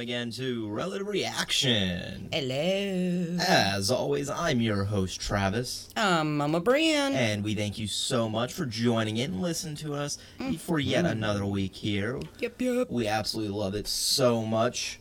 again to Relative Reaction. Hello. As always, I'm your host, Travis, Um, Mama Brian. and we thank you so much for joining in and listening to us for yet another week here. Yep, yep. We absolutely love it so much.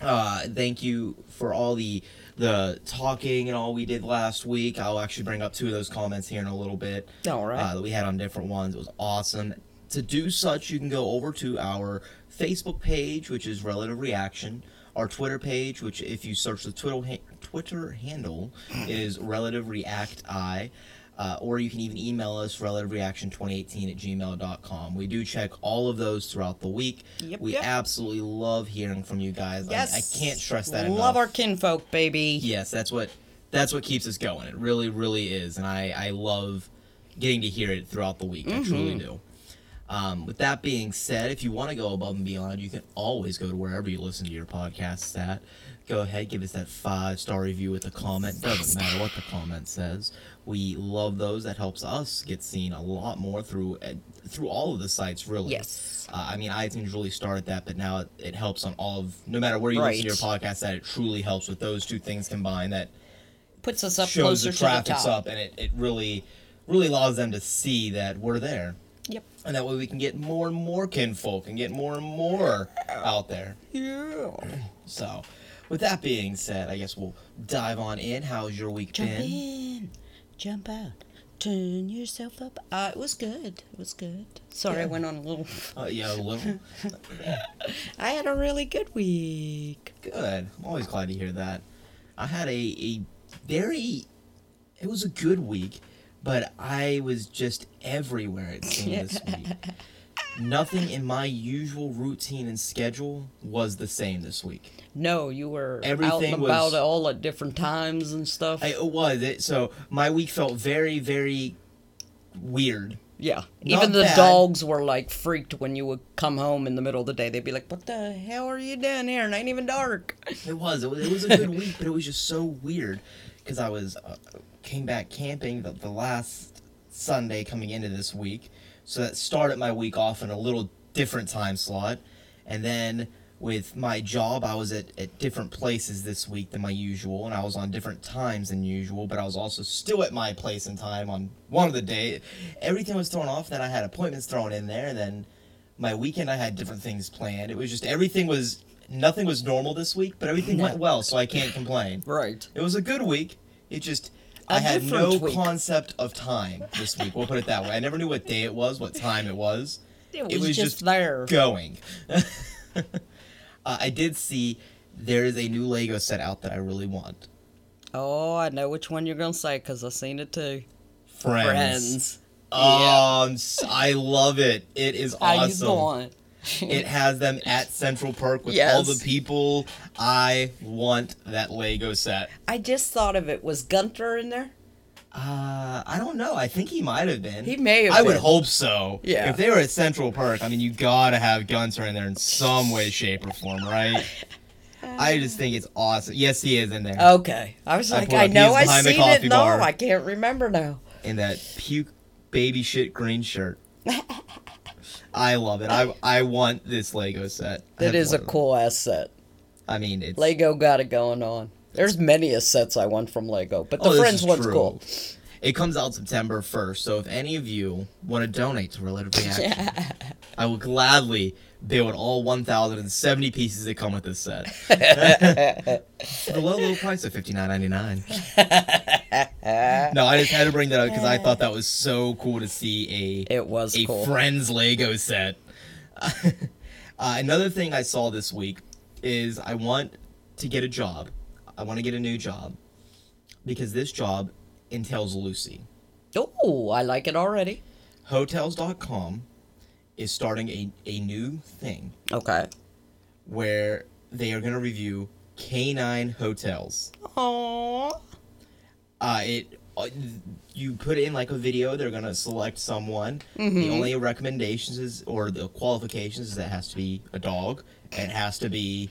Uh, thank you for all the the talking and all we did last week. I'll actually bring up two of those comments here in a little bit. All right. uh, that we had on different ones. It was awesome. To do such, you can go over to our Facebook page, which is Relative Reaction, our Twitter page, which if you search the Twitter ha- Twitter handle is Relative React I. Uh, or you can even email us relativereaction2018 at gmail.com. We do check all of those throughout the week. Yep, we yep. absolutely love hearing from you guys. I- yes. I, can't stress that Love enough. Love our kinfolk, baby. Yes, that's what that's what keeps us going. It really, really is, and I I love getting to hear it throughout the week. I truly do. Um, with that being said, if you want to go above and beyond, you can always go to wherever you listen to your podcasts at. Go ahead, give us that five star review with a comment. Doesn't matter what the comment says. We love those. That helps us get seen a lot more through uh, through all of the sites. Really. Yes. Uh, I mean, iTunes really started that, but now it, it helps on all of. No matter where you listen to your Right. podcast, that it truly helps with those two things combined. That Puts us up shows closer the to the traffic's top. up, and it, it really really allows them to see that we're there, Yep. and that way we can get more and more kinfolk and get more and more out there. Yeah. So, with that being said, I guess we'll dive on in. How's your week Jump been? in. Jump out. Turn yourself up. Uh, it was good. It was good. Sorry, I went on a little. Uh, yeah, a little. I had a really good week. Good. I'm always glad to hear that. I had a, a very. It was a good week, but I was just everywhere it seemed this week. Nothing in my usual routine and schedule was the same this week. No, you were out Everything and was- about all at different times and stuff. I, it was it. So my week felt very, very weird. Yeah. Not Even the bad. dogs were like freaked when you would come home in the middle of the day. They'd be like, What the hell are you doing here? It ain't even dark. It was. It was, it was a good week, but it was just so weird because I was uh, came back camping the, the last Sunday coming into this week, so that started my week off in a little different time slot, and then with my job, I was at, at different places this week than my usual, and I was on different times than usual, but I was also still at my place and time on one of the day. Everything was thrown off. Then I had appointments thrown in there, and then my weekend I had different things planned. It was just everything was nothing was normal this week, but everything went well, so I can't complain. Right. It was a good week. It just I had no week. concept of time this week. We'll put it that way. I never knew what day it was, what time it was. It was, It was just, just there. Going. uh, I did see there is a new Lego set out that I really want. Oh, I know which one you're going to say because I've seen it too. Friends. Friends. Oh, s- I love it. It is awesome. It has them at Central Park with all the people. I want that Lego set. I just thought of it. Was Gunther in there? Uh, I don't know. I think he might have been. He may have I would hope so. Yeah. If they were at Central Park, I mean, you gotta have Gunther in there in some way, shape, or form, right? I just think it's awesome. Yes, he is in there. Okay. I was I like, I know I seen it. No. I can't remember now. In that puke baby shit green shirt. I love it. I I want this Lego set. I That have is a one cool ass set. I mean, it's Lego got it going on. There's many a sets I want from Lego, but the Oh, this Friends is one's true. cool. It comes out September 1st, so if any of you want to donate to Relative Reaction, I will gladly build all 1,070 pieces that come with this set. For the low, low price of $59.99. no, I just had to bring that up because I thought that was so cool to see a It was a cool. Friends Lego set. uh, another thing I saw this week is I want to get a job. I want to get a new job because this job entails Lucy. Oh, I like it already. Hotels.com is starting a, a new thing Okay. where they are going to review canine hotels. Aww. Uh, it uh, you put in like a video. They're gonna select someone. The Mhm. only recommendations is or the qualifications is that it has to be a dog. and It has to be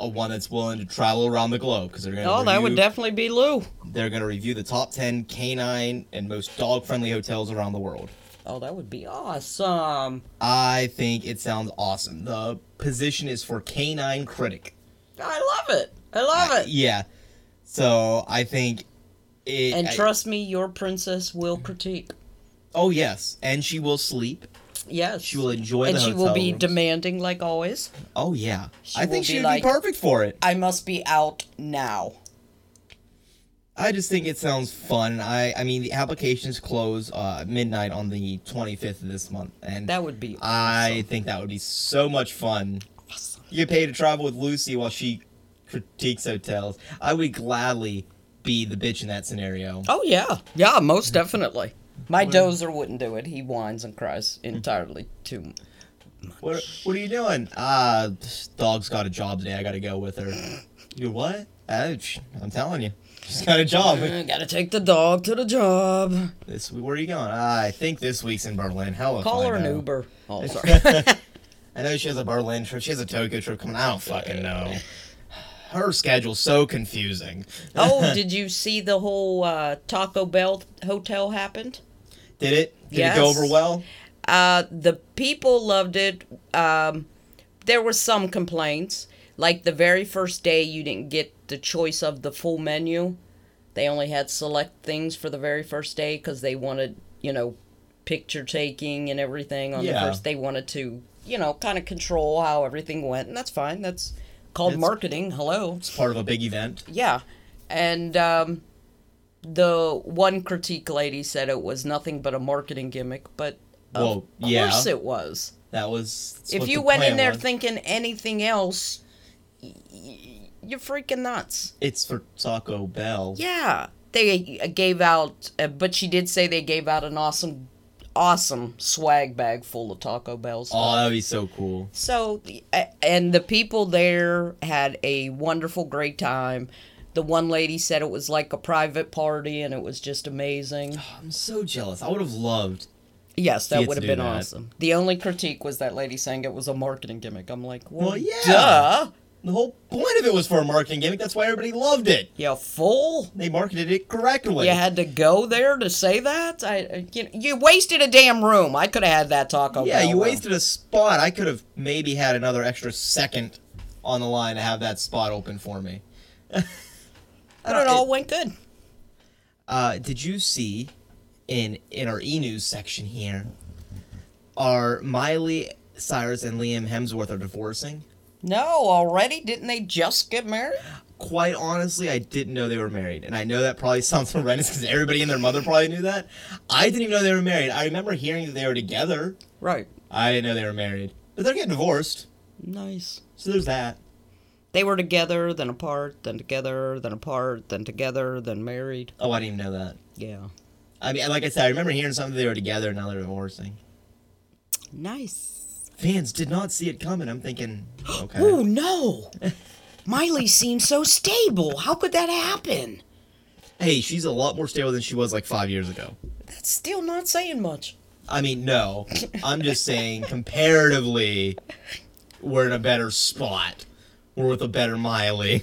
a one that's willing to travel around the globe because they're gonna. Oh, that would definitely be Lou. They're gonna review the top ten canine and most dog-friendly hotels around the world. Oh, that would be awesome. I think it sounds awesome. The position is for canine critic. I love it. I love it. Yeah. So I think it. And I- trust me, your princess will critique. oh yes, and she will sleep. Yes. She will enjoy the. and she will be rooms. demanding like always. Oh yeah, She I think she would like- be perfect for it. I must be out now. I just think it sounds fun. I I mean the applications close uh, midnight on the 25th of this month, and That would be I think that would be so much fun. awesome. You get paid to travel with Lucy while she critiques hotels. I would gladly be the bitch in that scenario. Oh yeah, yeah, most definitely. My What- dozer wouldn't do it. He whines and cries entirely too. much. What What are you doing? Ah, this dog's got a job today. I got to go with her. You what? Uh, I'm telling you, she's got a job. Uh, gotta take the dog to the job. This where are you going? I think this week's in Berlin. Hell, if Call I her an. Uber. Oh, sorry. I know she has a Berlin trip. She has a Tokyo trip coming. I don't fucking know. Her schedule's so confusing. oh, did you see the whole uh, Taco Bell hotel happened? Did it? Did Yes. it go over well? Uh, the people loved it. Um, there were some complaints. Like the very first day, you didn't get the choice of the full menu. They only had select things for the very first day because they wanted, you know, picture taking and everything on Yeah. the first. They wanted to, you know, kind of control how everything went, and that's fine. That's called It's- marketing. Hello. It's part of a big event. Yeah. And um, the one critique lady said it was nothing but a marketing gimmick, but Well, of yeah. course it was. That was. If you went in there was. thinking anything else, you're freaking nuts. it's for Taco Bell. Yeah. They gave out, uh, but she did say they gave out an awesome, awesome swag bag full of Taco Bells. Oh, that'd be so cool. So, and the people there had a wonderful, great time. The one lady said it was like a private party and it was just amazing. I'm so jealous. I would have loved. Yes, that would have been that. awesome. The only critique was that lady saying it was a marketing gimmick. I'm like, well, Well, yeah. duh. The whole point of it was for a marketing gimmick. That's why everybody loved it. You fool. They marketed it correctly. You had to go there to say that? I, I- you, you wasted a damn room. I could have had that Taco yeah, Bell you room. wasted a spot. I could have maybe had another extra second on the line to have that spot open for me. But it all went good. Uh, did you see in in our e news section here? Are Miley Cyrus and Liam Hemsworth are divorcing? No, already? Didn't they just get married? Quite honestly, I didn't know they were married, and I know that probably sounds horrendous because everybody and their mother probably knew that. I didn't even know they were married. I remember hearing that they were together. Right. I didn't know they were married, but they're getting divorced. Nice. So there's that. They were together, then apart, then together, then apart, then together, then married. Oh, I didn't even know that. Yeah. I mean, like I said, I remember hearing something they were together, and now they're divorcing. Nice. Fans did not see it coming. I'm thinking, okay. Oh, no. Miley seems so stable. How could that happen? Hey, she's a lot more stable than she was like five years ago. That's still not saying much. I mean, no. I'm just saying, comparatively, we're in a better spot. We're with a better Miley.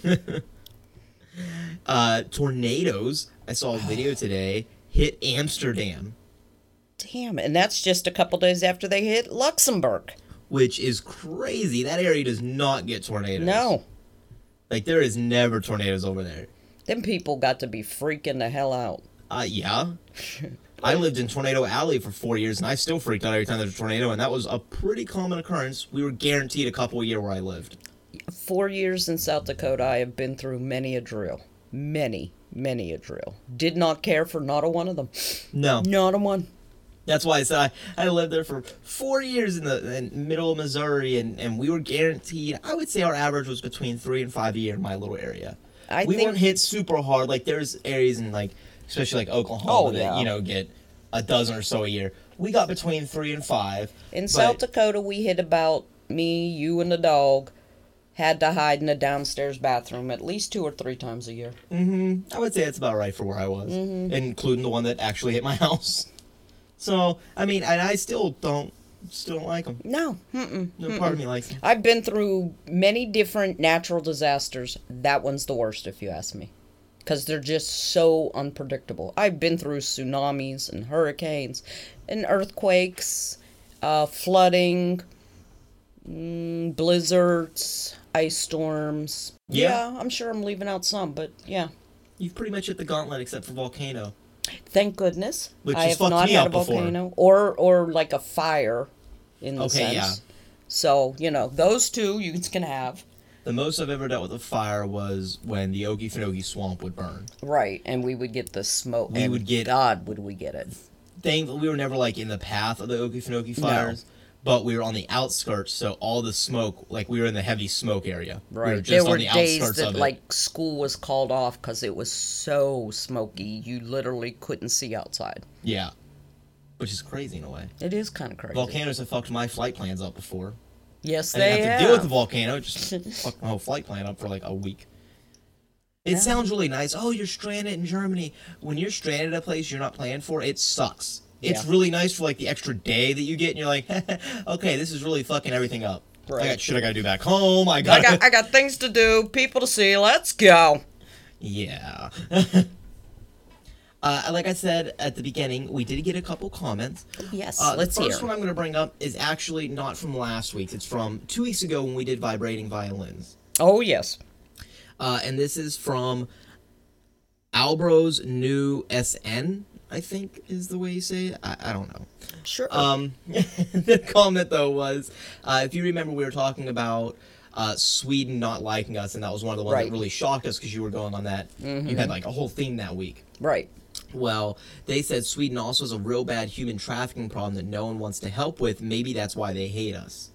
uh, tornadoes, I saw a video today, hit Amsterdam, Damn, and that's just a couple days after they hit Luxembourg. Which is crazy. That area does not get tornadoes. No. Like, there is never tornadoes over there. Them people got to be freaking the hell out. Uh, yeah. I lived in Tornado Alley for four years, and I still freaked out every time there's a tornado, and that was a pretty common occurrence. We were guaranteed a couple a year where I lived. Four years in South Dakota, I have been through many a drill. Many, many a drill. Did not care for not a one of them. No, Not a one. That's why I said I, I lived there for four years in the in middle of Missouri, and, and we were guaranteed. I would say our average was between three and five a year in my little area. I we think weren't hit super hard. Like there's areas in like, especially like Oklahoma, Oh, that yeah. you know get a dozen or so a year. We got between three and five. in but- South Dakota, we hit about me, you, and the dog had to hide in the downstairs bathroom at least two or three times a year. Mm-hmm. I would say that's about right for where I was, Mm-hmm. including the one that actually hit my house. So, I mean, and I still don't Still don't like them. No, mm-mm. No part of me likes them. I've been through many different natural disasters. That one's the worst, if you ask me. Because they're just so unpredictable. I've been through tsunamis and hurricanes and earthquakes, uh, flooding, mm, blizzards, ice storms. Yeah. I'm sure I'm leaving out some, but yeah. You've pretty much hit the gauntlet except for volcano. Thank goodness. Which I have not had a up before. volcano or or like a fire in the Okay, sense. yeah. So, you know, those two you can have. The most I've ever dealt with a fire was when the Okefenokee swamp would burn. Right, and we would get the smoke. We and would get- God, would we get it? Thankfully, we were never like in the path of the Okefenokee fires, but we were on the outskirts, so all the smoke, like we were in the heavy smoke area. We Right. were just there on were the days outskirts that of like school was called off because it was so smoky. You literally couldn't see outside. Yeah. Which is crazy in a way. It is kind of crazy. Volcanoes have fucked my flight plans up before. yes, I they didn't have have. to deal with the volcano, just fucked my whole flight plan up for like a week. It Yeah. sounds really nice. Oh, you're stranded in Germany. When you're stranded at a place you're not planned for, it sucks. It's Yeah. really nice for like the extra day that you get, and you're like, okay, this is really fucking everything up. I got shit I gotta do back home. I I got, got I got things to do, people to see. Let's go. yeah. uh, like I said at the beginning, we did get a couple comments. Yes, Uh, let's the hear. first one I'm going to bring up is actually not from last week. It's from two weeks ago when we did vibrating violins. Oh yes. Uh, and this is from Albro's new SN, I think is the way you say it. I, I don't know. Sure. Um, the comment though was, uh, if you remember, we were talking about uh, Sweden not liking us, and that was one of the ones Right. that really shocked us because you were going on that. You had like a whole theme that week. right. Well, they said Sweden also has a real bad human trafficking problem that no one wants to help with. Maybe that's why they hate us.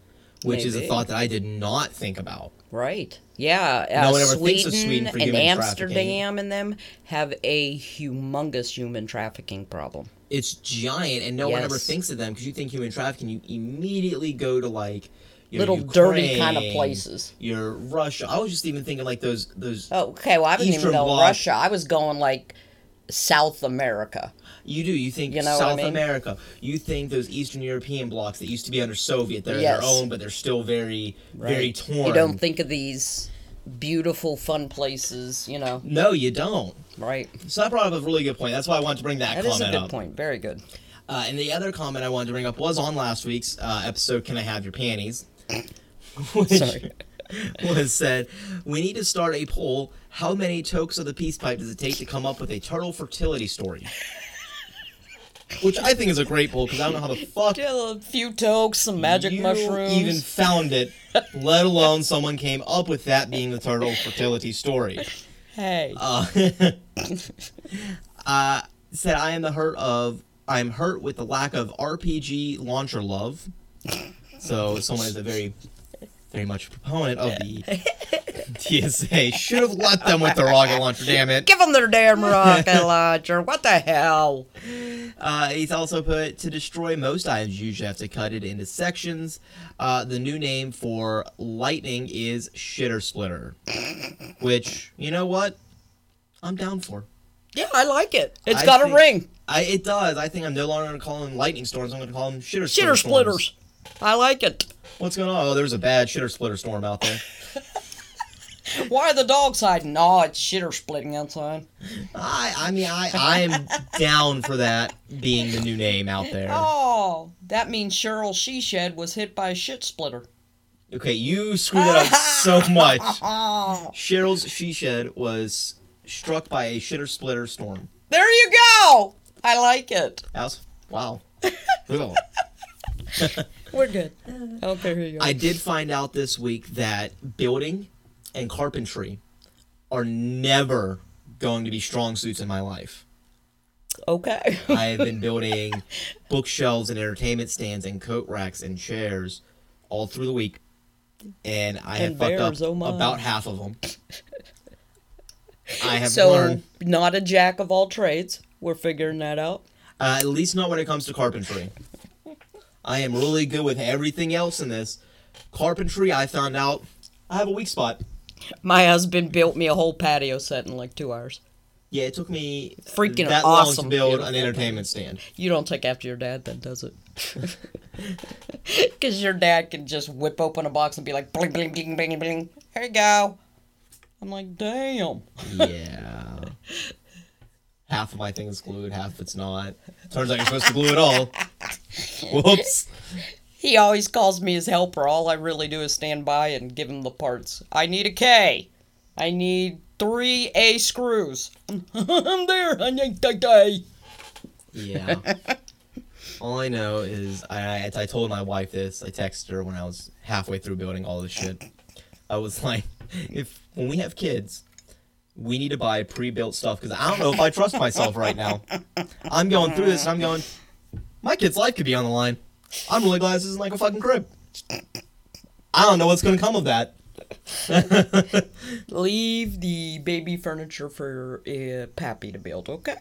Which is a thought that I did not think about. Right. Yeah. Uh, No one ever Sweden, thinks of Sweden for and human Amsterdam and them have a humongous human trafficking problem. It's giant, and no one ever thinks of them because you think human trafficking, you immediately go to like your Little dirty kind of Ukraine, places. Your Russia. I was just even thinking like those those. Oh, okay. Well, I didn't even know Russia. I was going like South America. You do. You think You know what I South mean? America. You think those Eastern European blocks that used to be under Soviet. They're Yes. their own, but they're still very very torn. You don't think of these beautiful, fun places, you know? No, you don't. Right. So that brought up a really good point. That's why I wanted to bring that, That is comment a good up. point. Very good. Uh, and the other comment I wanted to bring up was on last week's uh, episode, "Can I Have Your Panties?" Which Sorry. was said, "We need to start a poll. How many tokes of the peace pipe does it take to come up with a turtle fertility story?" Which I think is a great poll because I don't know how the fuck Yeah, a few tokes, some magic you mushrooms. even found it, let alone someone came up with that being the turtle fertility story. Hey. Uh, uh, said I am the hurt of I am hurt with the lack of RPG launcher love. So someone is a very, very much a proponent of the TSA. Should have let them with the rocket launcher. Damn it. Give them their damn rocket launcher. What the hell? Uh, he's also put to destroy most items. You usually have to cut it into sections. Uh, the new name for lightning is shitter splitter, which you know what, I'm down for. Yeah, I like it. It's I got think- a ring. I it does. I think I'm no longer going to call them lightning storms. I'm going to call them shitter Shitter splitters. I like it. What's going on? Oh, there's a bad shitter splitter storm out there. Why are the dogs hiding? No, it's shitter splitting outside. I I mean I I'm down for that being the new name out there. Oh, that means Cheryl Sheeshed was hit by a shit splitter. Okay, you screwed that up so much. Oh, Cheryl's she shed was struck by a shitter splitter storm. there you go. I like it. House. Wow. We're good. Oh, there you go. I did find out this week that building and carpentry are never going to be strong suits in my life. okay. I have been building bookshelves and entertainment stands and coat racks and chairs all through the week, and I have And fucked up oh about half of them. I have so, learned, not a jack of all trades. We're figuring that out. uh, at least not when it comes to carpentry. I am really good with everything else in this. Carpentry, I found out I have a weak spot. My husband built me a whole patio set in like two hours. Yeah, it took me Freaking that long awesome, to build an entertainment stand. You don't take after your dad, then, does it? Because your dad can just whip open a box and be like, bling, bling, bling, bling, bling. Here you go. I'm like, damn. Yeah. half of my thing is glued, half it's not. Turns out you're supposed to glue it all. Whoops. He always calls me his helper. All I really do is stand by and give him the parts. I need a K. I need three A screws. I'm there. I need K. Yeah. All I know is I, I I told my wife this. I texted her when I was halfway through building all this shit. I was like, if when we have kids, we need to buy pre-built stuff because I don't know if I trust myself right now. I'm going through this and I'm going, my kid's life could be on the line. I'm really glad this isn't like a fucking crib. I don't know what's gonna come of that. Leave the baby furniture for uh, Pappy to build, okay?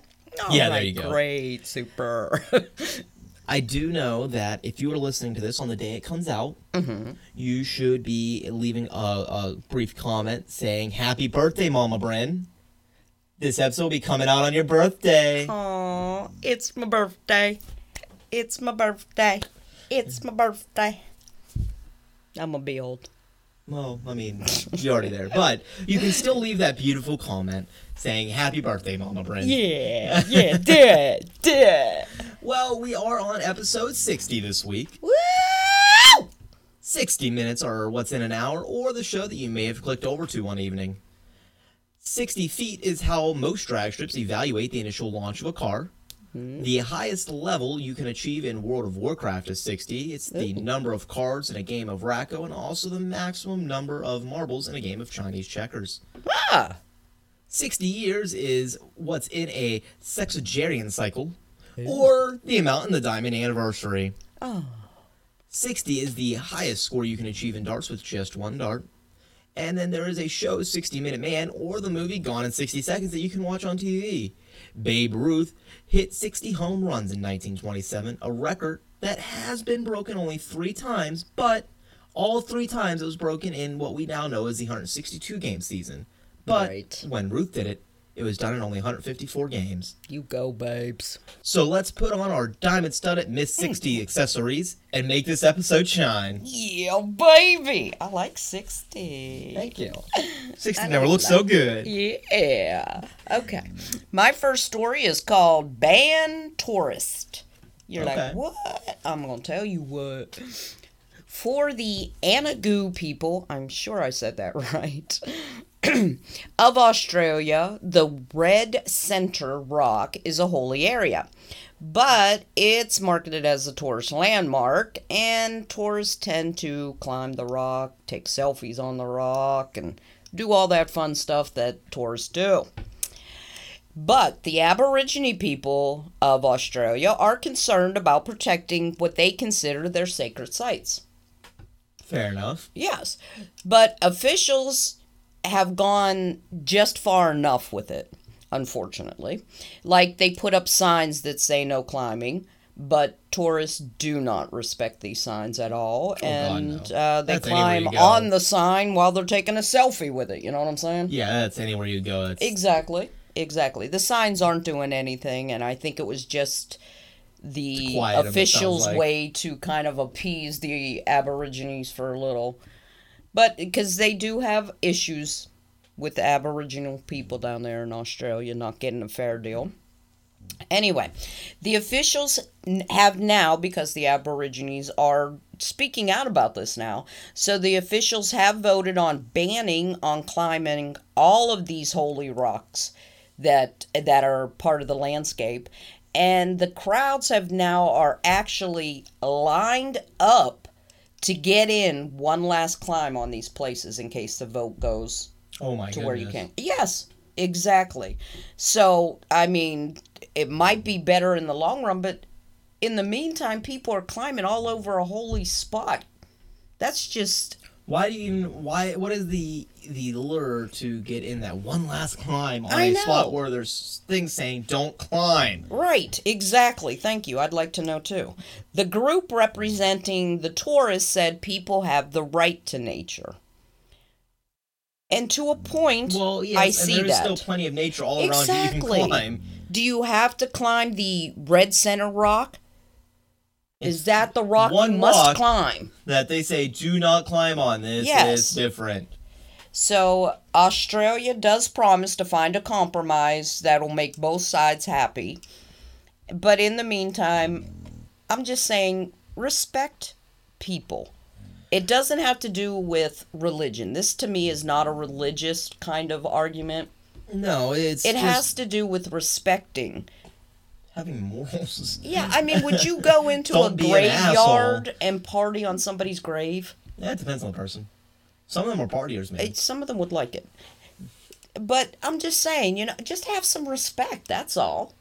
Yeah, there you go. Great, super. I do know that if you are listening to this on the day it comes out, mm-hmm. you should be leaving a, a brief comment saying "Happy birthday, Mama Bren." This episode will be coming out on your birthday. Aw, it's my birthday. It's my birthday. It's my birthday. I'm gonna be old. Well, I mean, you're already there, but you can still leave that beautiful comment saying "Happy birthday, Mama Bren." Yeah, yeah, do it, do it. Well, we are on episode 60 this week. Woo! 60 minutes are what's in an hour, or the show that you may have clicked over to one evening. 60 feet is how most drag strips evaluate the initial launch of a car. The highest level you can achieve in World of Warcraft is 60. It's the number of cards in a game of Rack-O and also the maximum number of marbles in a game of Chinese checkers. Ah, 60 years is what's in a sexagenarian cycle, or the amount in the diamond anniversary. oh, 60 is the highest score you can achieve in darts with just one dart. And then there is a show, 60 Minute Man, or the movie Gone in 60 Seconds that you can watch on TV. Babe Ruth hit 60 home runs in 1927, a record that has been broken only three times, but all three times it was broken in what we now know as the 162 game season. But Right. when Ruth did it, it was done in only 154 games. you go, babes. So let's put on our diamond studded Miss 60 accessories and make this episode shine. Yeah, baby. I like 60. Thank you. 60 never looked so good. Yeah. Okay. My first story is called Ban Tourist. You're Okay. like, what? I'm going to tell you what. For the Anagu people, I'm sure I said that right, of Australia, the Red Centre Rock is a holy area. But it's marketed as a tourist landmark, and tourists tend to climb the rock, take selfies on the rock, and do all that fun stuff that tourists do. But the Aborigine people of Australia are concerned about protecting what they consider their sacred sites. Fair enough. Yes, but officials have gone just far enough with it, unfortunately. Like they put up signs that say no climbing, but tourists do not respect these signs at all, and no. uh, they That's climb on the sign while they're taking a selfie with it. You know what I'm saying? Yeah, that's anywhere you go. It's, Exactly. Exactly. The signs aren't doing anything, and I think it was just the quiet 'em, it sounds officials' like. way to kind of appease the Aborigines for a little. But because they do have issues with the Aboriginal people down there in Australia not getting a fair deal. Anyway, the officials have now, because the Aborigines are speaking out about this now, so the officials have voted on banning on climbing all of these holy rocks that that are part of the landscape, and the crowds have now are actually lined up to get in one last climb on these places in case the vote goes oh my to goodness. where you can. Yes, exactly. So, I mean, it might be better in the long run, but in the meantime, people are climbing all over a holy spot. That's just Why do you even, why, what is the, the lure to get in that one last climb on I a know. spot where there's things saying don't climb? right. Exactly. Thank you. I'd like to know too. The group representing the tourists said people have the right to nature. And to a point, Well, yes, I and see there's that. still plenty of nature all around Exactly. you you can climb. Do you have to climb the red center rock? Is that the rock one you must rock. climb? That they say do not climb on. This Yes. is different. So Australia does promise to find a compromise that'll make both sides happy. But in the meantime, I'm just saying respect people. It doesn't have to do with religion. This to me is not a religious kind of argument. No, it's It just has to do with respecting. Having morals. Yeah, I mean, would you go into a Don't be an graveyard and party on somebody's grave? Yeah, it depends on the person. Some of them are partiers, man. It, some of them would like it. But I'm just saying, you know, just have some respect. That's all.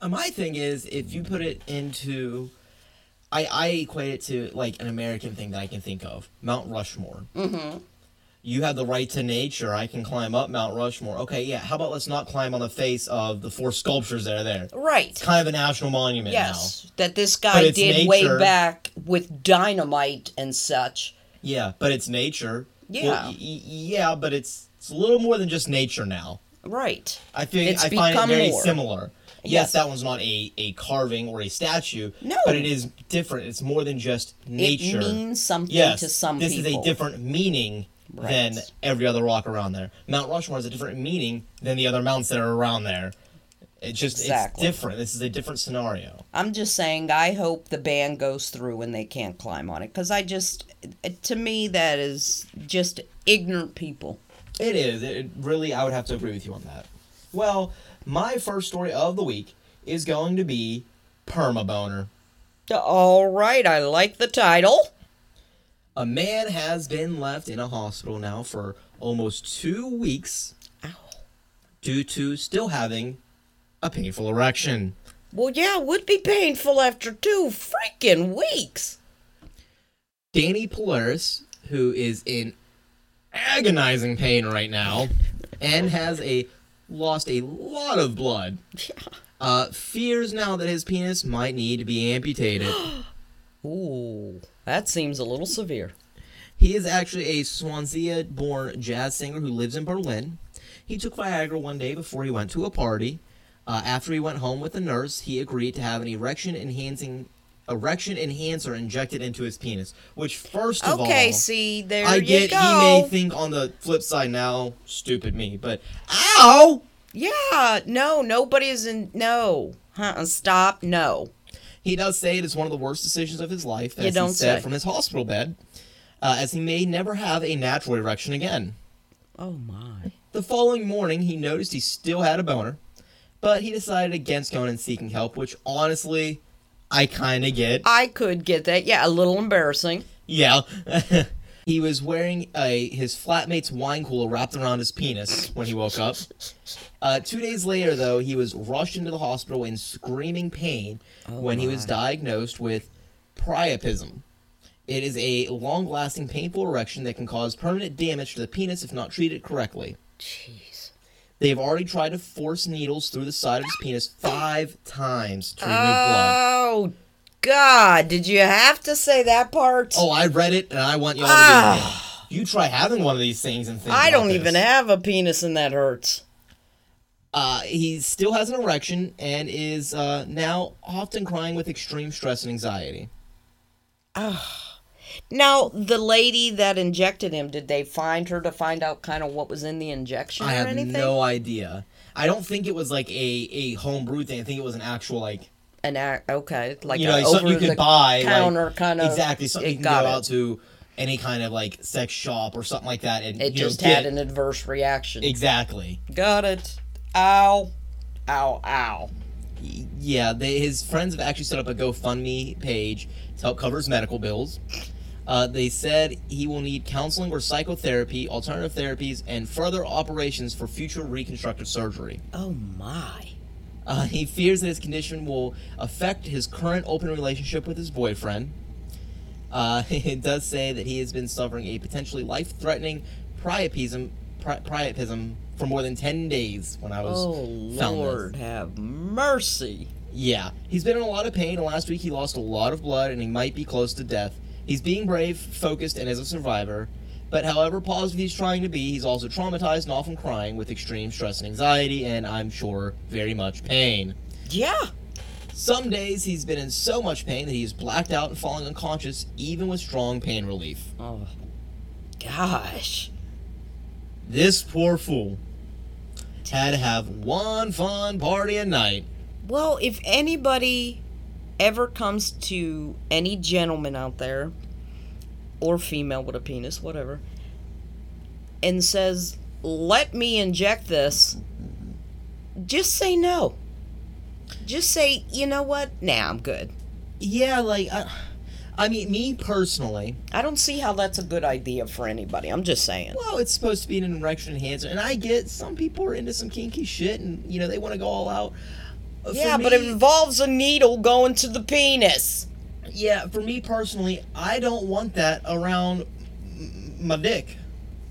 Uh, my thing is, if you put it into, I I equate it to like an American thing that I can think of, Mount Rushmore. Mm-hmm. You have the right to nature. I can climb up Mount Rushmore. Okay, yeah. How about let's not climb on the face of the four sculptures that are there? Right. It's kind of a national monument Yes. That this guy did way back with dynamite and such. Yeah, but it's nature. Well, Yeah. y- y- yeah, but it's it's a little more than just nature now. Right. I feel It's I find it very more. similar. Yes, Yes. that one's not a, a carving or a statue. No. But it is different. It's more than just nature. It means something yes, to some this people. is a different meaning than every other rock around there. Mount Rushmore has a different meaning than the other mountains that are around there. It just Exactly. it's different. This is a different scenario. I'm just saying, I hope the ban goes through and they can't climb on it. Because I just, to me, that is just ignorant people. It is. It really, I would have to agree with you on that. Well, my first story of the week is going to be perma boner. All right, I like the title. A man has been left in a hospital now for almost two weeks Ow. due to still having a painful erection. Well, yeah, it would be painful after two freaking weeks. Danny Polaris, who is in agonizing pain right now and has a lost a lot of blood, uh, fears now that his penis might need to be amputated. Ooh, that seems a little severe. He is actually a Swansea born jazz singer who lives in Berlin. He took Viagra one day before he went to a party. Uh, after he went home with a nurse, he agreed to have an erection enhancing erection enhancer injected into his penis. Which, first of Okay, all, see, there I you get go. he may think on the flip side now, stupid me, but ow! yeah, no, nobody's in. No. Uh-uh, stop, no. He does say it is one of the worst decisions of his life, as he said say. from his hospital bed, uh, as he may never have a natural erection again. Oh, my. The following morning, he noticed he still had a boner, but he decided against going and seeking help, which honestly, I kind of get. I could get that. Yeah, a little embarrassing. Yeah. he was wearing a his flatmate's wine cooler wrapped around his penis when he woke up. Uh, two days later, though, he was rushed into the hospital in screaming pain when he was diagnosed with priapism. It is a long lasting painful erection that can cause permanent damage to the penis if not treated correctly. Jeez. They have already tried to force needles through the side of his penis five times to remove blood. Oh, God. Did you have to say that part? Oh, I read it, and I want y'all to Ah. do it. You try having one of these things and think I don't this. even have a penis and that hurts. Uh, he still has an erection and is uh, now often crying with extreme stress and anxiety. Ah. Now, the lady that injected him, did they find her to find out kind of what was in the injection I have anything? no idea. I don't think it was like a, a homebrew thing. I think it was an actual like An act, okay, like you know something you could buy counter like, kind of exactly something you can go it. out to any kind of like sex shop or something like that and It you know, just get- had an adverse reaction. exactly. Got it. Ow. Ow, ow. Yeah, they, his friends have actually set up a GoFundMe page to help cover his medical bills. Uh, they said he will need counseling or psychotherapy, alternative therapies, and further operations for future reconstructive surgery. Oh my. Uh, he fears that his condition will affect his current open relationship with his boyfriend. Uh, it does say that he has been suffering a potentially life-threatening priapism, pri- priapism for more than 10 days when I was Oh found this. Lord, have mercy. Yeah, he's been in a lot of pain, and last week he lost a lot of blood, and he might be close to death. He's being brave, focused, and is a survivor. But however positive he's trying to be, he's also traumatized and often crying with extreme stress and anxiety, and I'm sure very much pain. Yeah. Some days he's been in so much pain that he's blacked out and falling unconscious, even with strong pain relief. Oh, gosh. This poor fool had to have one fun party a night. Well, if anybody ever comes to any gentleman out there, or female with a penis, whatever, and says, let me inject this, just say no. Just say, you know what? Nah, I'm good. Yeah, like, I, I mean, me personally, I don't see how that's a good idea for anybody. I'm just saying. well, it's supposed to be an erection enhancer, and I get some people are into some kinky shit, and, you know, they want to go all out. For Yeah, but it involves a needle going to the penis. Yeah, for me personally, I don't want that around my dick.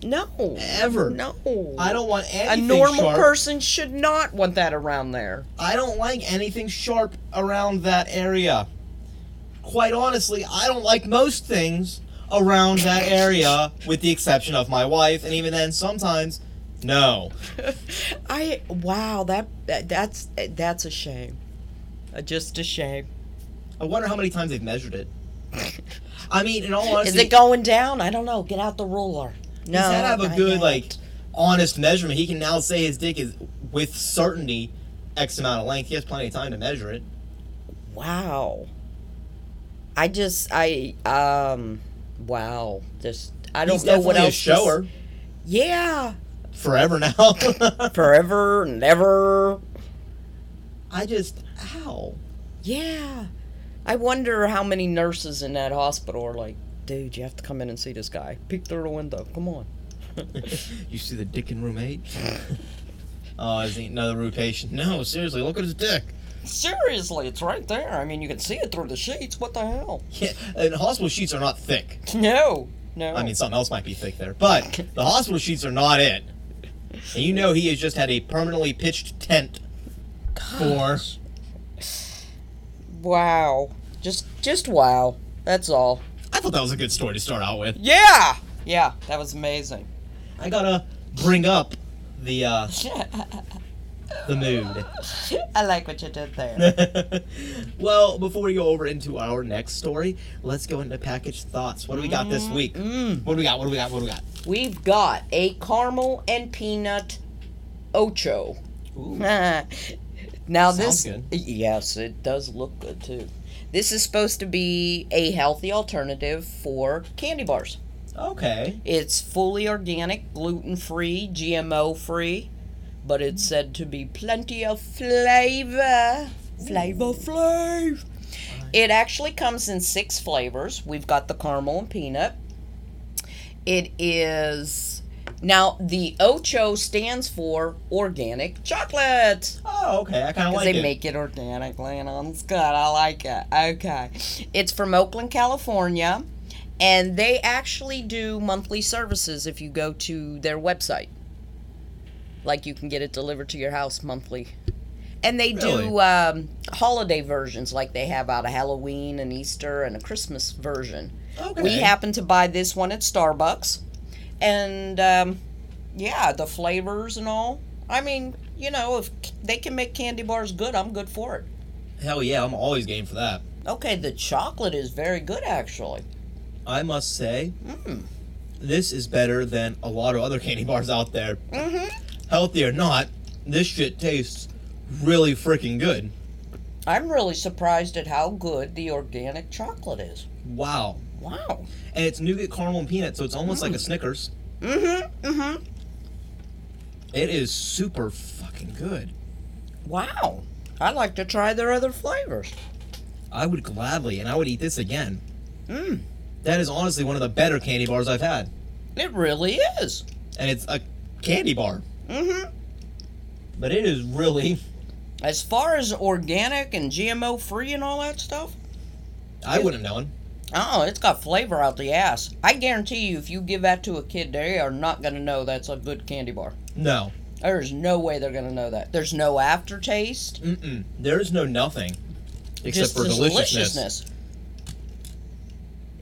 No. Ever. No. I don't want anything A normal sharp. person should not want that around there. I don't like anything sharp around that area. Quite honestly, I don't like most things around that area, with the exception of my wife, and even then, sometimes, no. I wow that, that that's that's a shame. Uh, just a shame. I wonder how many times they've measured it. I mean, in all honesty, Is it going down? I don't know. Get out the ruler. No. he's had to have a good, yet. like, honest measurement. He can now say his dick is with certainty X amount of length. He has plenty of time to measure it. Wow. I just I um wow. Just I don't He's know what else. a shower Yeah. forever now. Forever, never. I just, ow. Yeah. I wonder how many nurses in that hospital are like, dude, you have to come in and see this guy. Peek through the window. Come on. you see the dick in room eight? oh, is he another root patient? No, seriously, look at his dick. Seriously, it's right there. I mean, you can see it through the sheets. What the hell? Yeah, and hospital sheets are not thick. No. No. I mean, something else might be thick there, but the hospital sheets are not it. And you know he has just had a permanently pitched tent for. wow. Just just wow. That's all. I thought that was a good story to start out with. Yeah. Yeah, that was amazing. I gotta bring up the uh, the mood. I like what you did there. well, before we go over into our next story, let's go into package thoughts. What do we got this week? Mm. What do we got? What do we got? What do we got? We've got a caramel and peanut ocho. Ooh. now Sounds this good. yes, it does look good too. This is supposed to be a healthy alternative for candy bars. Okay. It's fully organic, gluten free, GMO free, but it's said to be plenty of flavor. Flavor, flavor. It actually comes in six flavors. We've got the caramel and peanut. It is now the Ocho stands for organic chocolate Oh, okay. I kind of because like they it. make it organically and it's good. I like it. Okay, it's from Oakland, California, and they actually do monthly services if you go to their website. Like you can get it delivered to your house monthly. And they Really? do um, holiday versions, like they have out a Halloween and Easter and a Christmas version. okay. We happen to buy this one at Starbucks, and um, yeah, the flavors and all. I mean, you know, if they can make candy bars good, I'm good for it. Hell yeah, I'm always game for that. Okay, the chocolate is very good actually. I must say, Mm. this is better than a lot of other candy bars out there. Mm-hmm. Healthy or not, this shit tastes really freaking good. I'm really surprised at how good the organic chocolate is. Wow. Wow. And it's nougat, caramel, and peanut, so it's almost like a Snickers. Mm-hmm. Mm-hmm. It is super fucking good. Wow. I'd like to try their other flavors. I would gladly, and I would eat this again. Mm. That is honestly one of the better candy bars I've had. It really is. And it's a candy bar. Mm-hmm. But it is really, As far as organic and GMO free and all that stuff, I wouldn't have known. Oh, it's got flavor out the ass. I guarantee you, if you give that to a kid, they are not going to know that's a good candy bar. No. There's no way they're going to know that. There's no aftertaste. Mm-mm. There is no nothing. Except just for deliciousness.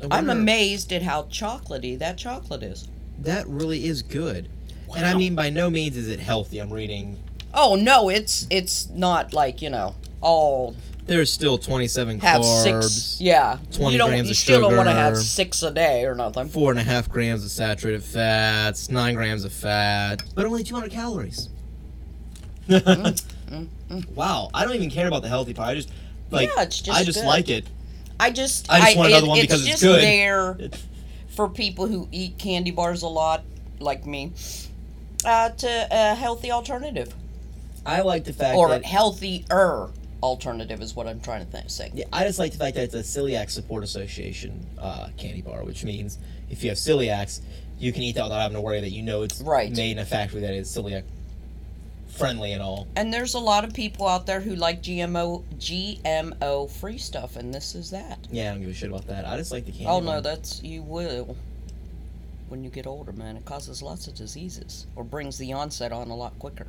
I I'm amazed at how chocolatey that chocolate is. That really is good. And I mean, by no means is it healthy. I'm reading. Oh no, it's it's not like you know all There's still 27 have carbs, six. Yeah, 20 you don't. grams you of still don't want to have six a day or nothing. four and a half grams of saturated fats, nine grams of fat, but only 200 calories. Mm, mm, mm. Wow, I don't even care about the healthy part. I just like. Yeah, it's just I just good. like it. I just I just want another it- one because it's just good. there for people who eat candy bars a lot, like me. Uh, to a healthy alternative I like the fact or that healthier alternative is what I'm trying to think, say. Yeah, I just like the fact that it's a Celiac Support Association uh, candy bar, which means if you have celiacs, you can eat that without having to worry that you know it's Right. made in a factory that is celiac friendly and all. And there's a lot of people out there who like GMO GMO free stuff, and this is that. Yeah, I don't give a shit about that. I just like the candy Oh bar. no, that's you will. When you get older, man, it causes lots of diseases or brings the onset on a lot quicker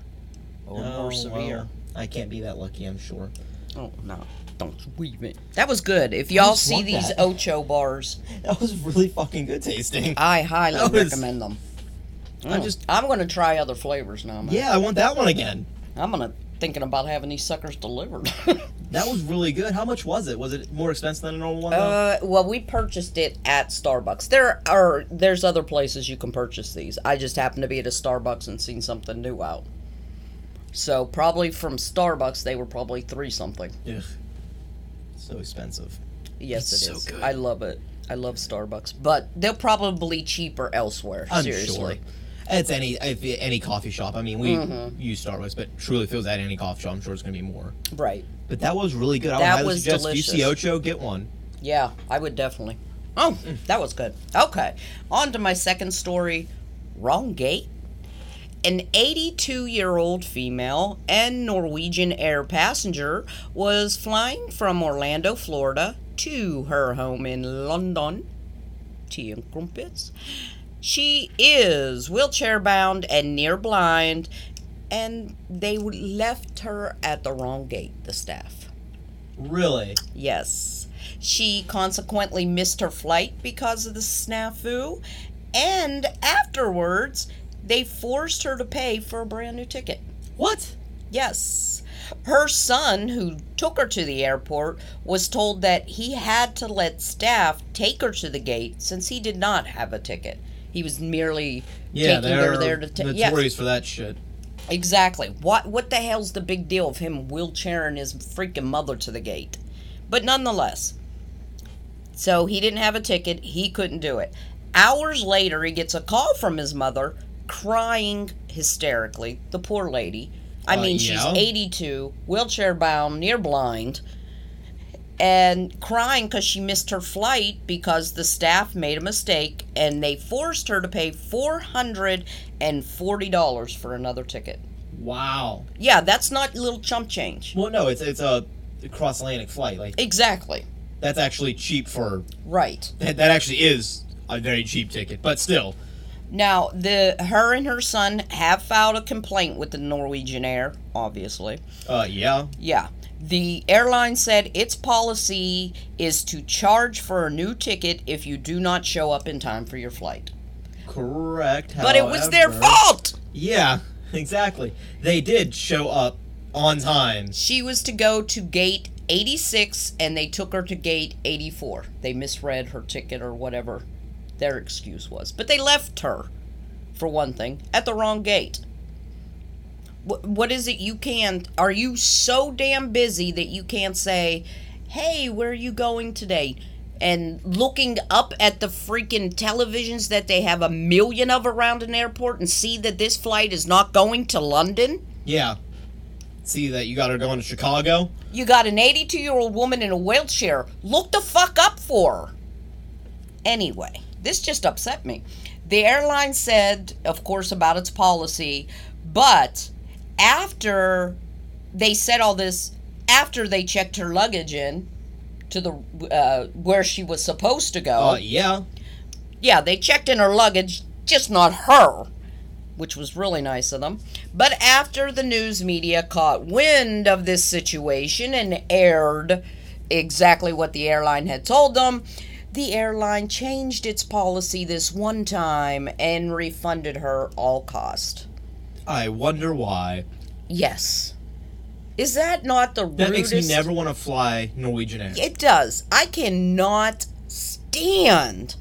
or Oh, more severe. well, I can't be that lucky, I'm sure. Oh no, don't weave it. That was good. If y'all just see want these that. Ocho bars, That was really fucking good tasting. I highly That was- recommend them. I Mm. just- I'm gonna try other flavors now, man. Yeah, I want that one again. I'm gonna thinking about having these suckers delivered. That was really good. How much was it? Was it more expensive than a normal one? though? uh, well, we purchased it at Starbucks. There are there's other places you can purchase these. I just happened to be at a Starbucks and seen something new out. So probably from Starbucks, they were probably three something. Ugh. So expensive. Yes, It's it so is. good. I love it. I love Starbucks, but they're probably cheaper elsewhere. I'm seriously. sure. It's any if any coffee shop. I mean, we Mm-hmm. use Starbucks, but truly, if it was at any coffee shop, I'm sure it's gonna be more. Right. But that was really good. I That was suggest if you see. Ocho, get one. Yeah, I would definitely. Oh, that was good. Okay, on to my second story. Wrong gate. An 82 year old female and Norwegian Air passenger was flying from Orlando, Florida to her home in London. Tea and crumpets. She is wheelchair bound and near blind, and they left her at the wrong gate, the staff. Really? Yes. She consequently missed her flight because of the snafu, and afterwards, they forced her to pay for a brand new ticket. What? Yes. Her son, who took her to the airport, was told that he had to let staff take her to the gate since he did not have a ticket. He was merely Yeah, taking her there to take. Yes, notorious for that shit. Exactly. What what the hell's the big deal of him wheelchairing his freaking mother to the gate? But nonetheless. So he didn't have a ticket, he couldn't do it. Hours later he gets a call from his mother crying hysterically. The poor lady. I Uh, mean, she's 82, wheelchair bound, near blind, and crying because she missed her flight because the staff made a mistake and they forced her to pay $440 for another ticket. Wow. Yeah, that's not little chump change. Well, no, it's it's a cross Atlantic flight. Like Exactly. that's actually cheap for Right. that. That actually is a very cheap ticket, but still. Now, the her and her son have filed a complaint with the Norwegian Air, obviously. Uh, yeah. Yeah. The airline said its policy is to charge for a new ticket if you do not show up in time for your flight. Correct. But it was their fault. Yeah, exactly. They did show up on time. She was to go to gate 86 and they took her to gate 84. They misread her ticket or whatever their excuse was. But they left her, for one thing, at the wrong gate. Wh- What is it you can't? Are you so damn busy that you can't say, hey, where are you going today? And looking up at the freaking televisions that they have a million of around an airport and see that this flight is not going to London? Yeah. See that you got her going to Chicago? You got an 82 year old woman in a wheelchair. Look the fuck up for her. Anyway, this just upset me. The airline said, of course, about its policy, but after they said all this, after they checked her luggage in to the uh, where she was supposed to go, Uh, yeah. yeah, they checked in her luggage, just not her, which was really nice of them. But after the news media caught wind of this situation and aired exactly what the airline had told them, the airline changed its policy this one time and refunded her all cost. I wonder why. Yes. Is that not the That rudest? makes me never want to fly Norwegian Air. It does. I cannot stand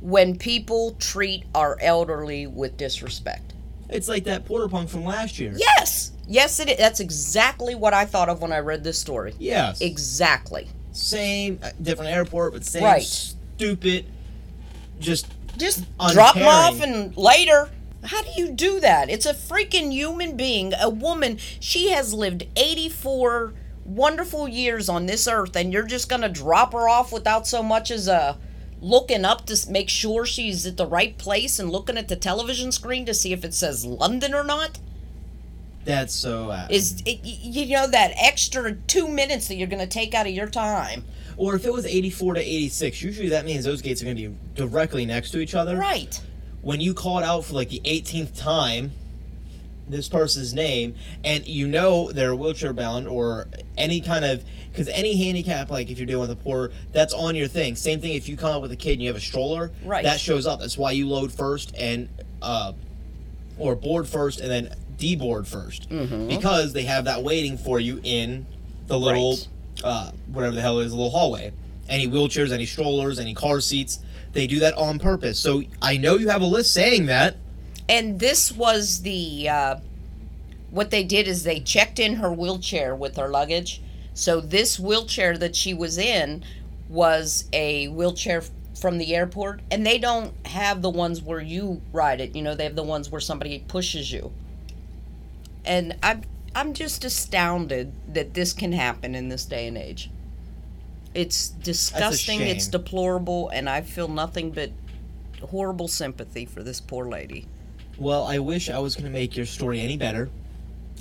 when people treat our elderly with disrespect. It's like that Porter Punk from last year. Yes. Yes, it is. That's exactly what I thought of when I read this story. Yes. Exactly. Same, uh, different airport, but same Right. stupid. Just Just drop them off and later. How do you do that? It's a freaking human being, a woman. She has lived 84 wonderful years on this earth, and you're just going to drop her off without so much as a looking up to make sure she's at the right place and looking at the television screen to see if it says London or not? That's so. Uh, Is it, you know that extra two minutes that you're going to take out of your time? or if it was 84 to 86, usually that means those gates are going to be directly next to each other. Right. When you call it out for like the 18th time, this person's name, and you know they're wheelchair bound or any kind of because any handicap, like if you're dealing with a poor, that's on your thing. Same thing if you come up with a kid and you have a stroller, Right. That shows up. That's why you load first and uh, or board first and then deboard 1st because they have that waiting for you in the little Right. uh, whatever the hell it is, a little hallway. Any wheelchairs, any strollers, any car seats, they do that on purpose. So I know you have a list saying that. and this was the uh, what they did is they checked in her wheelchair with her luggage so this wheelchair that she was in was a wheelchair from the airport and they don't have the ones where you ride it you know they have the ones where somebody pushes you and i'm i'm just astounded that this can happen in this day and age. It's disgusting it's deplorable and i feel nothing but horrible sympathy for this poor lady. Well, I wish I was going to make your story any better,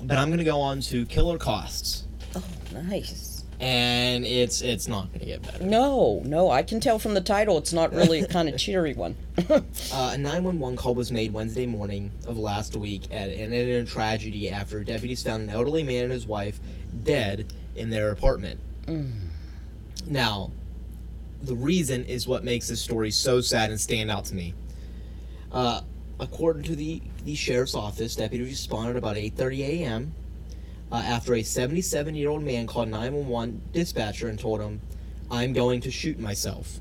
but I'm going to go on to killer costs, Oh, nice. And it's it's not going to get better. No, no, I can tell from the title it's not really a kind of cheery one. Uh, a 911 call was made Wednesday morning of last week, at, and ended in a tragedy after deputies found an elderly man and his wife dead in their apartment. Now, the reason is what makes this story so sad and stand out to me. Uh, according to the, the sheriff's office, deputies responded about 8:30 a.m. Uh, after a 77-year-old man called 911 dispatcher and told him, "I'm going to shoot myself."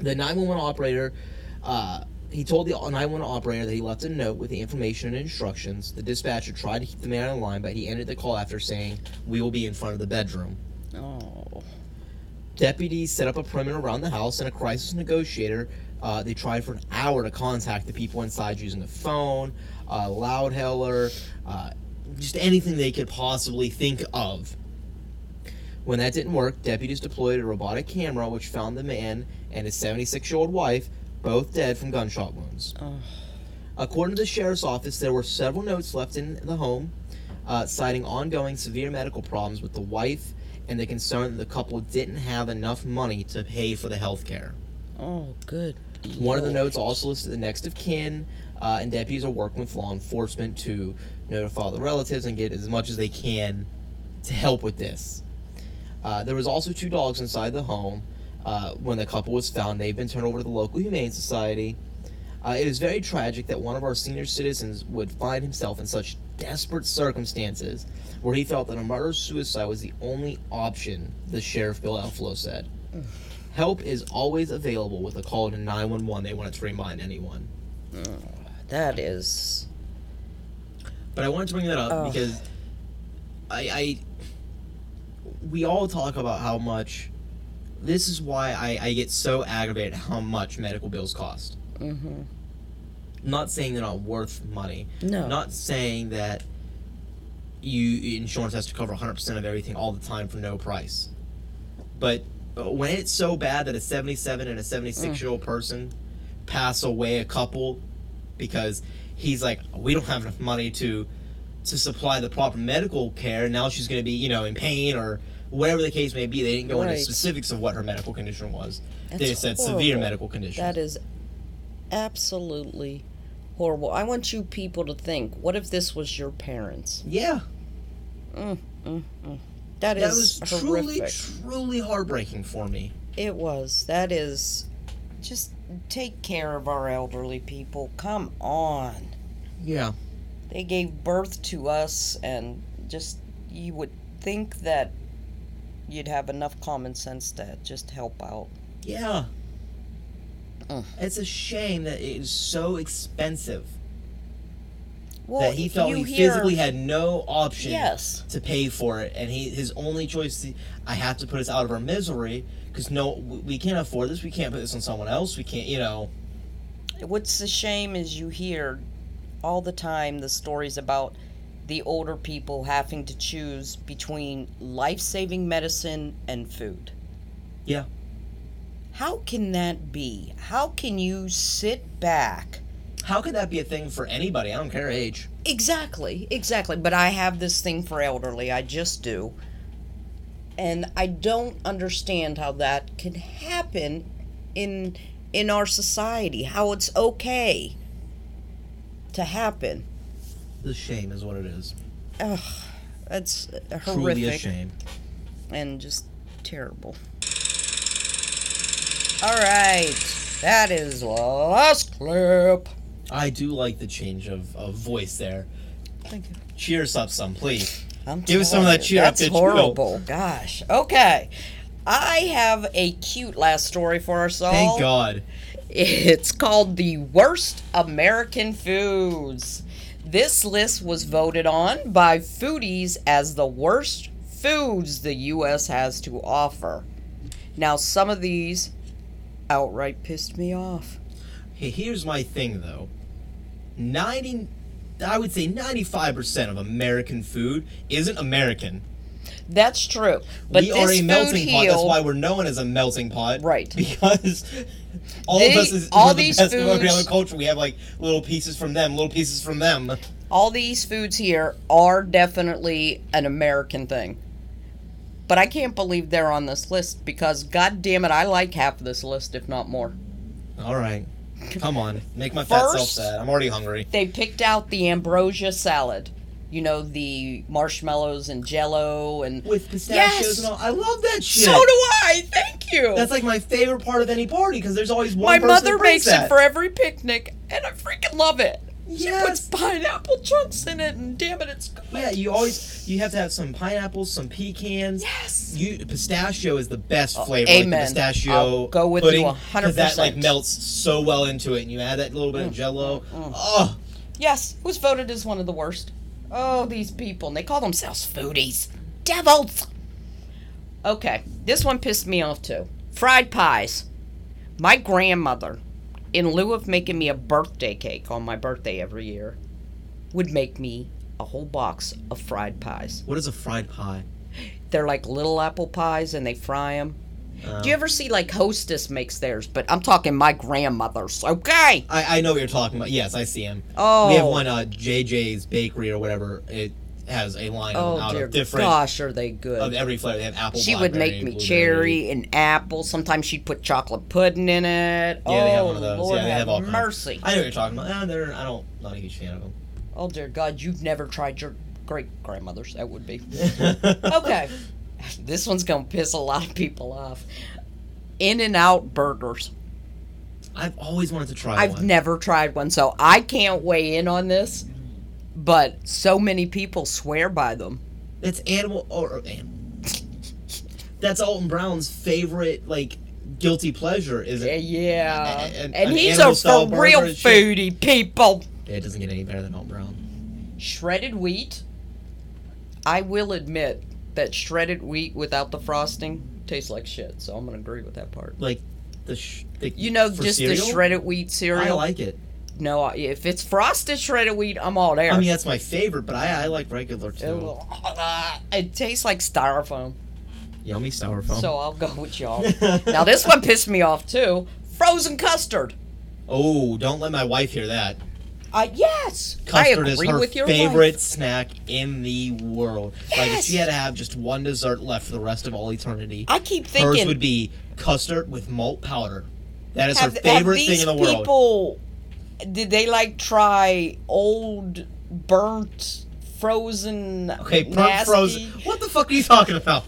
The 911 operator, uh, he told the 911 operator that he left a note with the information and instructions. The dispatcher tried to keep the man on the line, but he ended the call after saying, "We will be in front of the bedroom." oh, Deputies set up a perimeter around the house, and a crisis negotiator. Uh, they tried for an hour to contact the people inside using the phone, uh, loud hailer, uh, just anything they could possibly think of. When that didn't work, deputies deployed a robotic camera, which found the man and his 76 year old wife both dead from gunshot wounds. Oh. According to the sheriff's office, there were several notes left in the home, uh, citing ongoing severe medical problems with the wife and the concern that the couple didn't have enough money to pay for the health care. oh, good. One of the notes also listed the next of kin, uh, and deputies are working with law enforcement to notify the relatives and get as much as they can to help with this. Uh, there was also two dogs inside the home uh, when the couple was found. They've been turned over to the local humane society. Uh, it is very tragic that one of our senior citizens would find himself in such desperate circumstances where he felt that a murder suicide was the only option, the sheriff Bill Elflo said. Help is always available with a call to 911. They wanted to remind anyone. That is. But I wanted to bring that up Oh. because I, I we all talk about how much this is why I, I get so aggravated how much medical bills cost. Mm-hmm. not saying they're not worth money. No. Not saying that you insurance has to cover 100% of everything all the time for no price. But when it's so bad that a 77 and a 76 year old person pass away a couple because he's like we don't have enough money to to supply the proper medical care now she's going to be you know in pain or whatever the case may be they didn't go into specifics of what her medical condition was they just said severe medical condition That is absolutely horrible. I want you people to think what if this was your parents? yeah mm, mm, mm. That that is was truly horrific. truly heartbreaking for me It was. That is. Just take care of our elderly people. Come on. Yeah. They gave birth to us, and just. You would think that you'd have enough common sense to just help out. Yeah. Mm. It's a shame that it is so expensive Well, that he felt he hear- physically had no option Yes. to pay for it, and he his only choice. I have to put us out of our misery because no, we we can't afford this. We can't put this on someone else. We can't, you know. What's a shame is you hear all the time the stories about the older people having to choose between life saving medicine and food. Yeah. How can that be? How can you sit back? How could that be a thing for anybody? I don't care age. Exactly, exactly. But I have this thing for elderly. I just do. And I don't understand how that can happen in in our society. How it's okay to happen. The shame is what it is. Ugh, that's horrific. Truly a shame. and just terrible. All right, that is last clip. I do like the change of, of voice there. Thank you. Cheer us up some, please. I'm Give us some of that up, That's horrible. Gosh. Okay. I have a cute last story for us all. Thank God. It's called The Worst American Foods. This list was voted on by foodies as the worst foods the U.S. has to offer. Now, some of these outright pissed me off. Hey, here's my thing though. 90 I would say 95% of American food isn't American. That's true. But we are a melting pot. That's why we're known as a melting pot. Right. Because all They- of us is all the these best of every culture. We have like little pieces from them, little pieces from them. all these foods here are definitely an American thing. But I can't believe they're on this list because, god damn it, I like half of this list, if not more. All right. Come on. Make my fat self First- sad. I'm already hungry. They picked out the ambrosia salad. You know, the marshmallows and jello and. With pistachios Yes! and all. I love that shit. So do I! Thank you! That's like my favorite part of any party because there's always one My person mother that brings makes that. it for every picnic, and I freaking love it. She Yes. puts pineapple chunks in it, and damn it, it's good. Yeah, you always you have to have some pineapples, some pecans. Yes. You pistachio is the best flavor. Like the Oh, amen. pistachio I'll go with pudding, you a 'cause That like melts so well into it, and you add that little Mm, bit of Jello. Oh, Yes, who's voted as one of the worst? Oh, these people. And they call themselves foodies. Devils! Okay, this one pissed me off too. Fried pies. My grandmother, in lieu of making me a birthday cake on my birthday every year, would make me a whole box of fried pies. what is a fried pie? They're like little apple pies and they fry them. Uh, Do you ever see like Hostess makes theirs? But I'm talking my grandmother's, okay? I, I know what you're talking about. Yes, I see him. Oh. We have one uh, JJ's Bakery or whatever. It has a line Oh, out dear of different gosh, are they good? of every flavor. They have apple. She would make me blueberry. cherry and apple. Sometimes she'd put chocolate pudding in it. Yeah, they have oh, one of oh, those. Lord yeah, they have, have all kinds. I know what you're talking about. Eh, they're, I don't, not a huge fan of them. Oh dear God, you've never tried your great grandmother's. That would be okay. This one's gonna piss a lot of people off. In and Out burgers. I've always wanted to try I've one. never tried one, so I can't weigh in on this. But so many people swear by them. It's animal or, animal. That's Alton Brown's favorite, like guilty pleasure. Is Yeah, it? yeah. A- a- and an he's a for real shit. foodie, people. Yeah, it doesn't get any better than Alton Brown. Shredded wheat. I will admit that shredded wheat without the frosting tastes like shit. So I'm gonna agree with that part. Like the, sh- the You know, just cereal? the shredded wheat cereal. I like it. No, if it's frosted shredded wheat, I'm all there. I mean, that's my favorite, but I, I like regular too. it tastes like styrofoam, Yummy styrofoam. so I'll go with y'all. now this one pissed me off too. Frozen custard. oh, don't let my wife hear that. Uh, yes, Custard I is her with your favorite wife. snack in the world. Like if she had to have just one dessert left for the rest of all eternity, I keep thinking hers would be custard with malt powder. That is her favorite thing in the world. people, did they like try old, burnt, frozen, Okay, burnt frozen. What the fuck are you talking about?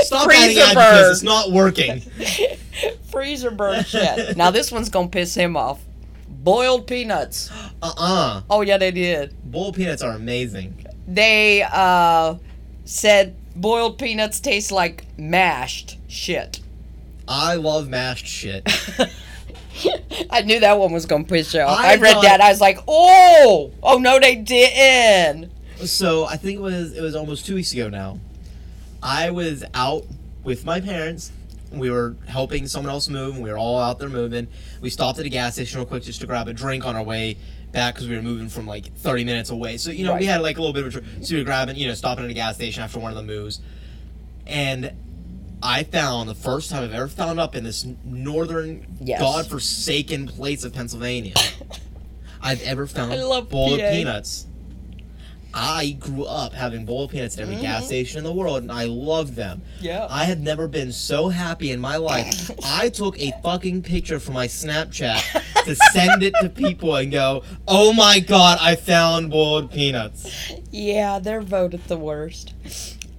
Stop Freezer adding burn. It's not working. Freezer burn shit. Now this one's gonna piss him off. Boiled peanuts. Uh-uh. Oh yeah, they did. Boiled peanuts are amazing. They uh said boiled peanuts taste like mashed shit. I love mashed shit. I knew that one was gonna piss you off. I I, read thought- that. I was like, oh, oh no, they didn't. so I think it was it was almost two weeks ago now. I was out with my parents. We were helping someone else move, and we were all out there moving. We stopped at a gas station real quick just to grab a drink on our way back because we were moving from like 30 minutes away. So you know we had like a little bit of a trip. so we were grabbing, you know, stopping at a gas station after one of the moves, and I found the first time I've ever found up in this northern Yes. godforsaken place of Pennsylvania. I've ever found I love boiled PA. peanuts. I grew up having boiled peanuts at every mm-hmm. gas station in the world, and I loved them. Yeah. I had never been so happy in my life. I took a fucking picture from my Snapchat to send it to people and go, "Oh my god, I found boiled peanuts." Yeah, they're voted the worst.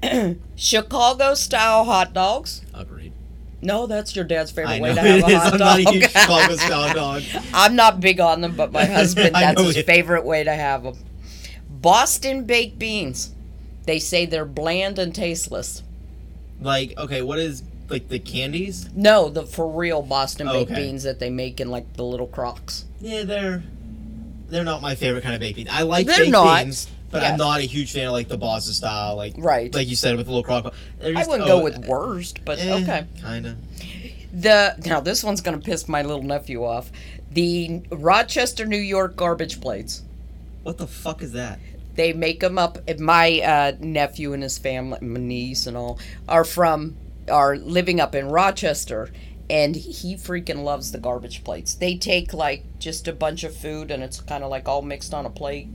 Chicago style hot dogs. Agreed. No, that's your dad's favorite I way know to have it a is. hot I'm dog. not a huge Chicago style dog. I'm not big on them, but my husband, I that's know his it. favorite way to have them. Boston baked beans. They say they're bland and tasteless. Like, okay, what is like the candies? No, the for real Boston baked Okay. beans that they make in like the little crocks. Yeah, they're they're not my favorite kind of baked beans. I like They're baked not. beans, but Yes. I'm not a huge fan of like the boss's style, like Right. like you said with little crock. They're I wouldn't oh, go with worst, but eh, okay. kinda. The now this one's gonna piss my little nephew off. The Rochester, New York garbage plates. What the fuck is that? They make them up. My uh, nephew and his family, my niece and all, are from are living up in Rochester, and he freaking loves the garbage plates. They take like just a bunch of food, and it's kind of like all mixed on a plate.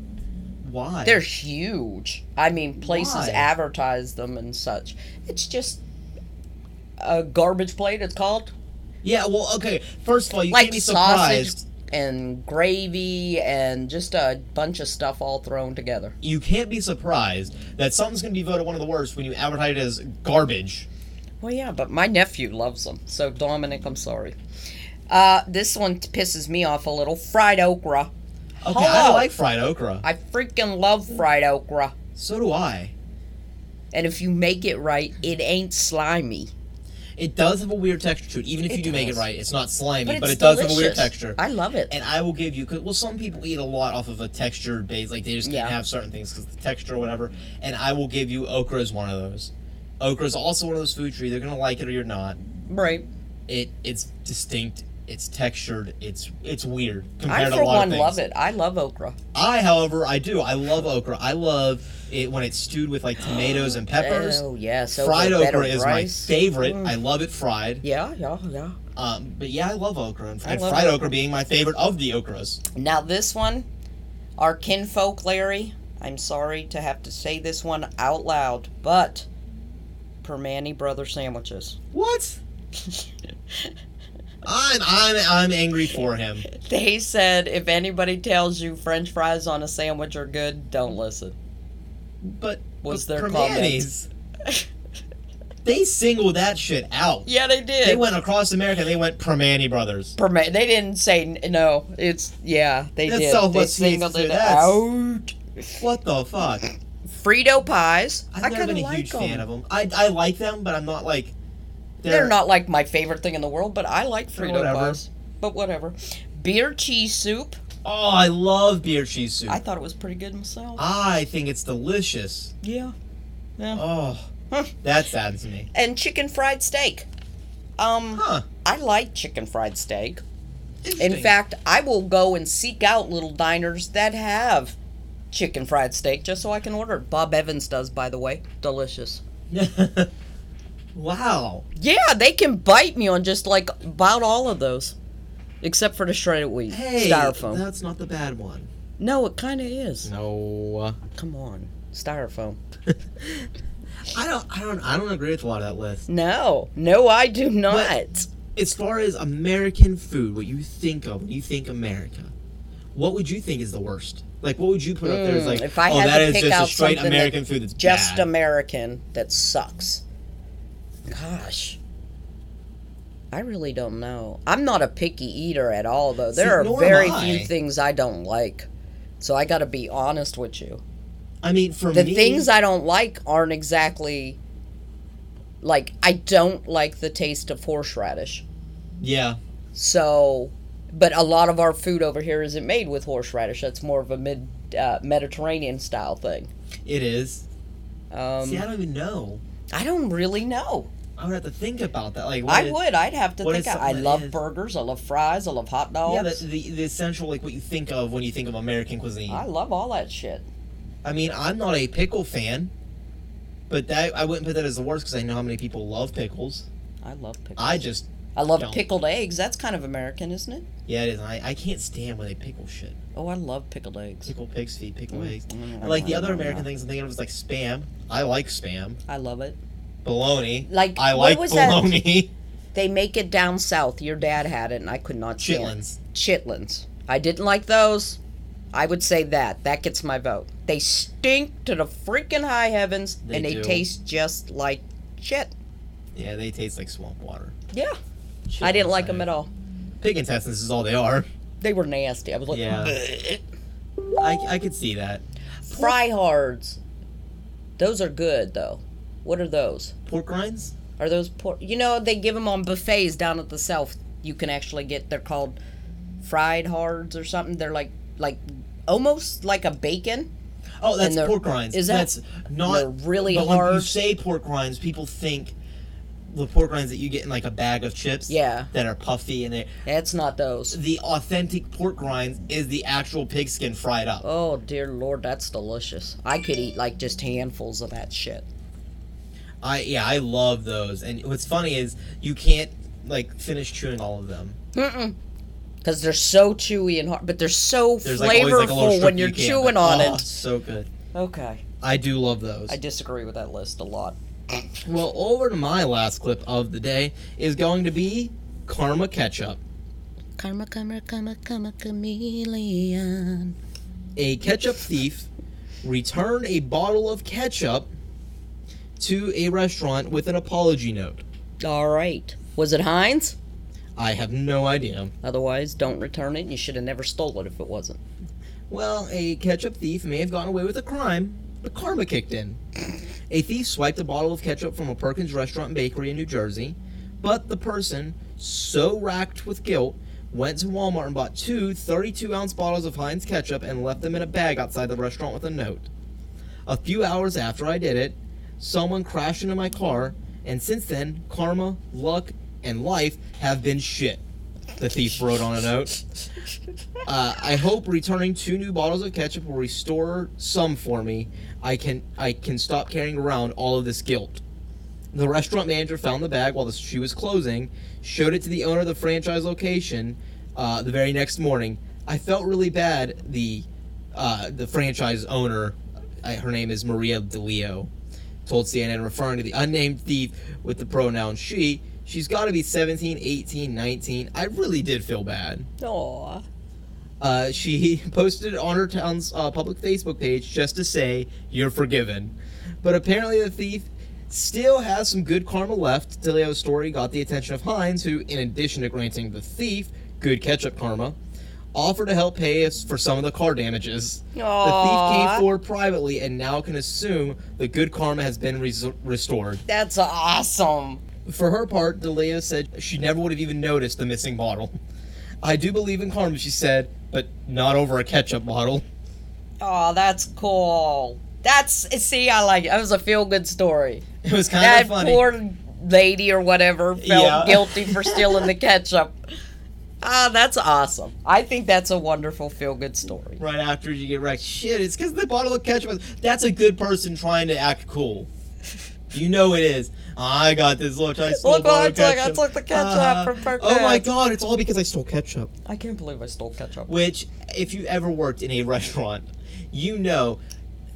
Why? They're huge. I mean, places Why? advertise them and such. It's just a garbage plate. It's called yeah. Well, okay. First of all, you like can't be sausage surprised. and gravy and just a bunch of stuff all thrown together. You can't be surprised that something's gonna be voted one of the worst when you advertise it as garbage. Well, yeah, but my nephew loves them. So, Dominic, I'm sorry. Uh, this one pisses me off a little. Fried okra. Okay, I like fried okra. I freaking love fried okra. so do I. And if you make it right, it ain't slimy. It does have a weird texture to it. Even if you do make it right, it's not slimy, But, but, it does have a weird delicious. texture. I love it. And I will give you, cause, well, some people eat a lot off of a textured base, like they just can't Yeah. have certain things because the texture or whatever. And I will give you okra is one of those. Okra is also one of those foods They're gonna like it or you're not. right. It it's distinct, it's textured, it's it's weird I, compared to for a lot one, of things. love it. I love okra. I, however, I do. I love okra. I love it when it's stewed with like tomatoes and peppers. Oh, yes, So fried okra is rice. my favorite. Mm. I love it fried. Yeah, yeah, yeah. Um, but yeah, I love okra. And, and love fried okra. okra being my favorite of the okras. Now, this one, our kinfolk, Larry, I'm sorry to have to say this one out loud, but Primanti Brother sandwiches. What? I'm I'm I'm angry for him. They said if anybody tells you French fries on a sandwich are good, don't listen. But Was but their Primantis, They singled that shit out. Yeah, they did. They went across America. They went Primanti Brothers. Perma- they didn't say no. It's yeah, they That's did. Southwest they singled it out. What the fuck? Frito pies. I've I never been a huge them. fan of them. I I like them, but I'm not like. They're, not like my favorite thing in the world, but I like Frito whatever. pies. But whatever. Beer cheese soup. Oh, I love beer cheese soup. I thought it was pretty good myself. I think it's delicious. yeah. Yeah. Oh, Huh. that saddens me. And chicken fried steak. Um, Huh. I like chicken fried steak. In fact, I will go and seek out little diners that have chicken fried steak just so I can order it. Bob Evans does, by the way. Delicious. wow. Yeah, they can bite me on just like about all of those. Except for the shredded wheat. Hey, Styrofoam. that's not the bad one. No, it kind of is. No. Come on. Styrofoam. I don't. I don't. I don't agree with a lot of that list. No. No, I do not. As far as American food, what you think of when you think America, what would you think is the worst? Like, what would you put up there as Mm, like, if I oh, had that to is pick just a out straight something American that food that's just bad. American that sucks. Gosh. I really don't know. I'm not a picky eater at all, though. There See, are very few things I don't like. So I got to be honest with you. I mean, for The me, things I don't like aren't exactly like I don't like the taste of horseradish. yeah, So, but a lot of our food over here isn't made with horseradish. That's more of a mid uh, Mediterranean style thing. it is. Um, See, I don't even know. I don't really know. I would have to think about that. Like, what I is- would. I'd have to think. Of, I love is- burgers. I love fries. I love hot dogs. Yeah, the, the the essential like what you think of when you think of American cuisine. I love all that shit. I mean, I'm not a pickle fan, but that I wouldn't put that as the worst because I know how many people love pickles. I love pickles. I just I love don't. pickled eggs. That's kind of American, isn't it? yeah, it is. I, I can't stand when they pickle shit. Oh, I love pickled eggs. Pickle pig's feet, pickle Mm, eggs. mm, like the mm, other mm, American mm. things I'm thinking of is like spam. I like spam. I love it. Bologna. Like, I what like was that? bologna. They make it down south. Your dad had it, and I could not stand. Chitlins. Chitlins. I didn't like those. I would say that. That gets my vote. They stink to the freaking high heavens, They and they do. taste just like shit. Yeah, they taste like swamp water. Yeah. I didn't Chitlins, like them at all. Pig intestines is all they are. They were nasty. I was like, Yeah. "Bleh." I, I could see that. fry hards. Those are good though. What are those? Pork rinds? Are those pork? You know, they give them on buffets down at the south. You can actually get. They're called fried hards or something. They're like like almost like a bacon. Oh, that's pork rinds. is that- that's not really but When you say pork rinds, people think the pork rinds that you get in like a bag of chips. Yeah. That are puffy and they It's not those. the authentic pork rinds is the actual pig skin fried up. Oh dear lord, that's delicious. I could eat like just handfuls of that shit. I yeah, I love those. And what's funny is you can't like finish chewing all of them. Mm-mm. Because they're so chewy and hard, but they're so There's like always like a little flavorful strip when you you're can't, chewing but- on oh, it. So good. Okay. I do love those. I disagree with that list a lot. Well, over to my last clip of the day is going to be Karma Ketchup. Karma, karma, karma, karma, chameleon. A ketchup thief returned a bottle of ketchup to a restaurant with an apology note. All right. Was it Heinz? I have no idea. Otherwise, don't return it. You should have never stole it if it wasn't. Well, a ketchup thief may have gotten away with a crime, but karma kicked in. A thief swiped a bottle of ketchup from a Perkins restaurant and bakery in New Jersey, but the person, so racked with guilt, went to Walmart and bought two 32 ounce bottles of Heinz ketchup and left them in a bag outside the restaurant with a note. A few hours after I did it, someone crashed into my car, and since then, karma, luck, and life have been shit. The thief wrote on a note. Uh, I hope returning two new bottles of ketchup will restore some for me. I can I can stop carrying around all of this guilt. The restaurant manager found the bag while the, she was closing, showed it to the owner of the franchise location uh, the very next morning. I felt really bad. The uh, the franchise owner, uh, her name is Maria DeLeo, told CNN, referring to the unnamed thief with the pronoun she. She's got to be 17, 18, 19. I really did feel bad. Aw. Uh, she posted on her town's uh, public Facebook page just to say, You're forgiven. But apparently, the thief still has some good karma left. DeLeo's story got the attention of Heinz, who, in addition to granting the thief good ketchup karma, offered to help pay us for some of the car damages. The thief came forward privately and now can assume the good karma has been res- restored. That's awesome. For her part, DeLeo said she never would have even noticed the missing bottle. I do believe in karma, she said, but not over a ketchup bottle. Oh, that's cool. That's see, I like it. That was a feel good story. It was kind that of funny. poor lady or whatever felt Yeah. guilty for stealing the ketchup. Ah, that's awesome. I think that's a wonderful feel good story. right after you get wrecked. Shit, it's because the bottle of ketchup. That's a good person trying to act cool. You know it is. I got this look. I stole Look what I took. I took the ketchup Uh, from Perkins. Oh my god, it's all because I stole ketchup. I can't believe I stole ketchup. Which, if you ever worked in a restaurant, you know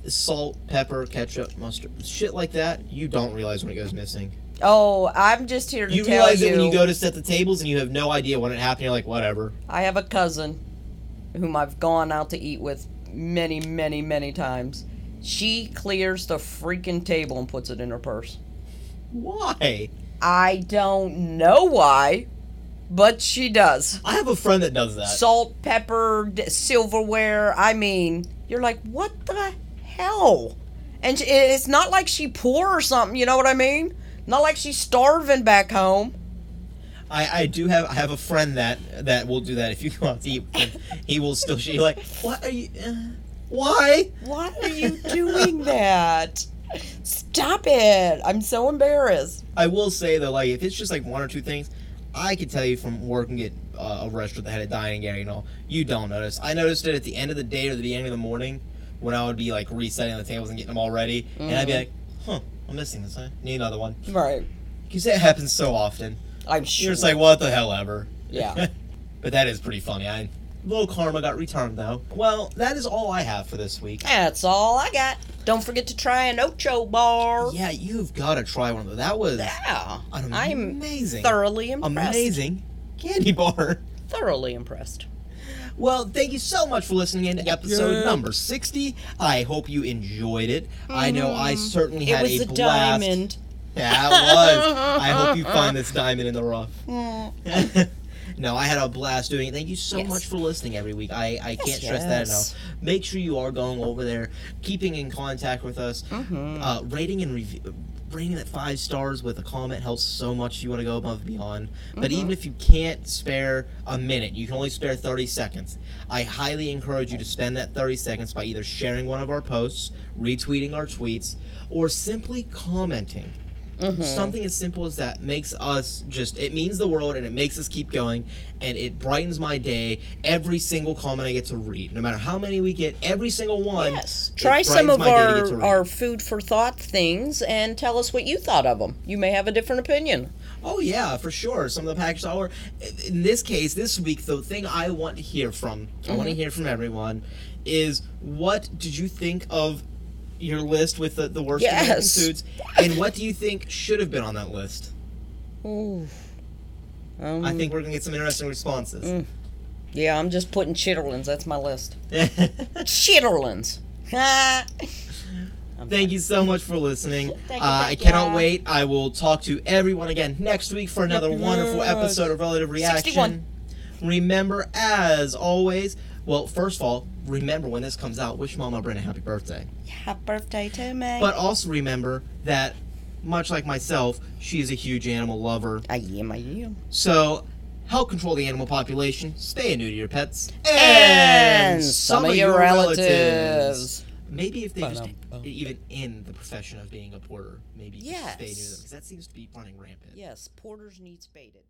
salt, pepper, ketchup, mustard, shit like that, you don't realize when it goes missing. Oh, I'm just here to You tell realize you. it when you go to set the tables and you have no idea when it happened. You're like, whatever. I have a cousin whom I've gone out to eat with many, many, many times. She clears the freaking table and puts it in her purse. Why? I don't know why, but she does. I have a friend that does that. Salt, pepper, silverware. I mean, you're like, what the hell? And it's not like she poor or something. You know what I mean? Not like she's starving back home. I, I do have I have a friend that that will do that if you go out to eat. He will still she like what are you uh, why? Why are you doing that? Stop it! I'm so embarrassed. I will say though, like if it's just like one or two things, I can tell you from working at uh, a restaurant that had a dining area and all, you don't notice. I noticed it at the end of the day or the beginning of the morning when I would be like resetting the tables and getting them all ready, and I'd be like, huh, I'm missing this. I need another one. Right. Because it happens so often. I'm sure. You're just like, what the hell ever. Yeah. but that is pretty funny. I little karma got returned though. Well, that is all I have for this week. That's all I got. Don't forget to try an Ocho bar. Yeah, you've got to try one of those. That was Yeah. an I'm amazing, thoroughly impressed. amazing candy bar. Thoroughly impressed. Well, thank you so much for listening in to episode number 60. I hope you enjoyed it. I know I certainly Mm-hmm. It had was a blast. diamond. Yeah, it was. I hope you find this diamond in the rough. no, I had a blast doing it. Thank you so Yes. much for listening every week. I, I can't stress that yes. enough. Make sure you are going over there, keeping in contact with us, Mm-hmm. uh, rating and review. Rating that five stars with a comment helps so much. You want to go above and beyond, but Mm-hmm. even if you can't spare a minute, you can only spare thirty seconds. I highly encourage you to spend that thirty seconds by either sharing one of our posts, retweeting our tweets, or simply commenting. Mm-hmm. Something as simple as that makes us just, it means the world and it makes us keep going and it brightens my day. Every single comment I get to read, no matter how many we get, every single one. Yes. Try some of my day to get to our, our food for thought things and tell us what you thought of them. You may have a different opinion. Oh, yeah, for sure. Some of the packages are. In this case, this week, the thing I want to hear from, I want to Mm-hmm. hear from everyone, is what did you think of your list with the, the worst American foods? And what do you think should have been on that list? Ooh. Um, I think we're going to get some interesting responses. yeah, I'm just putting chitterlings. That's my list. Chitterlings. Thank you so much for listening. You, uh, I cannot ya. wait. I will talk to everyone again next week for another wonderful episode of Relative Reaction. 61. Remember, as always, well, first of all, remember when this comes out, wish Mama Brenda happy birthday. Happy birthday to me. But also remember that, much like myself, she is a huge animal lover. I am, I am. So, help control the animal population, stay new to your pets, And some of your relatives. Maybe if they just Ba-dum-bum. even in the profession of being a porter, maybe you should stay near them because that seems to be running rampant. Yes, porters need spaded.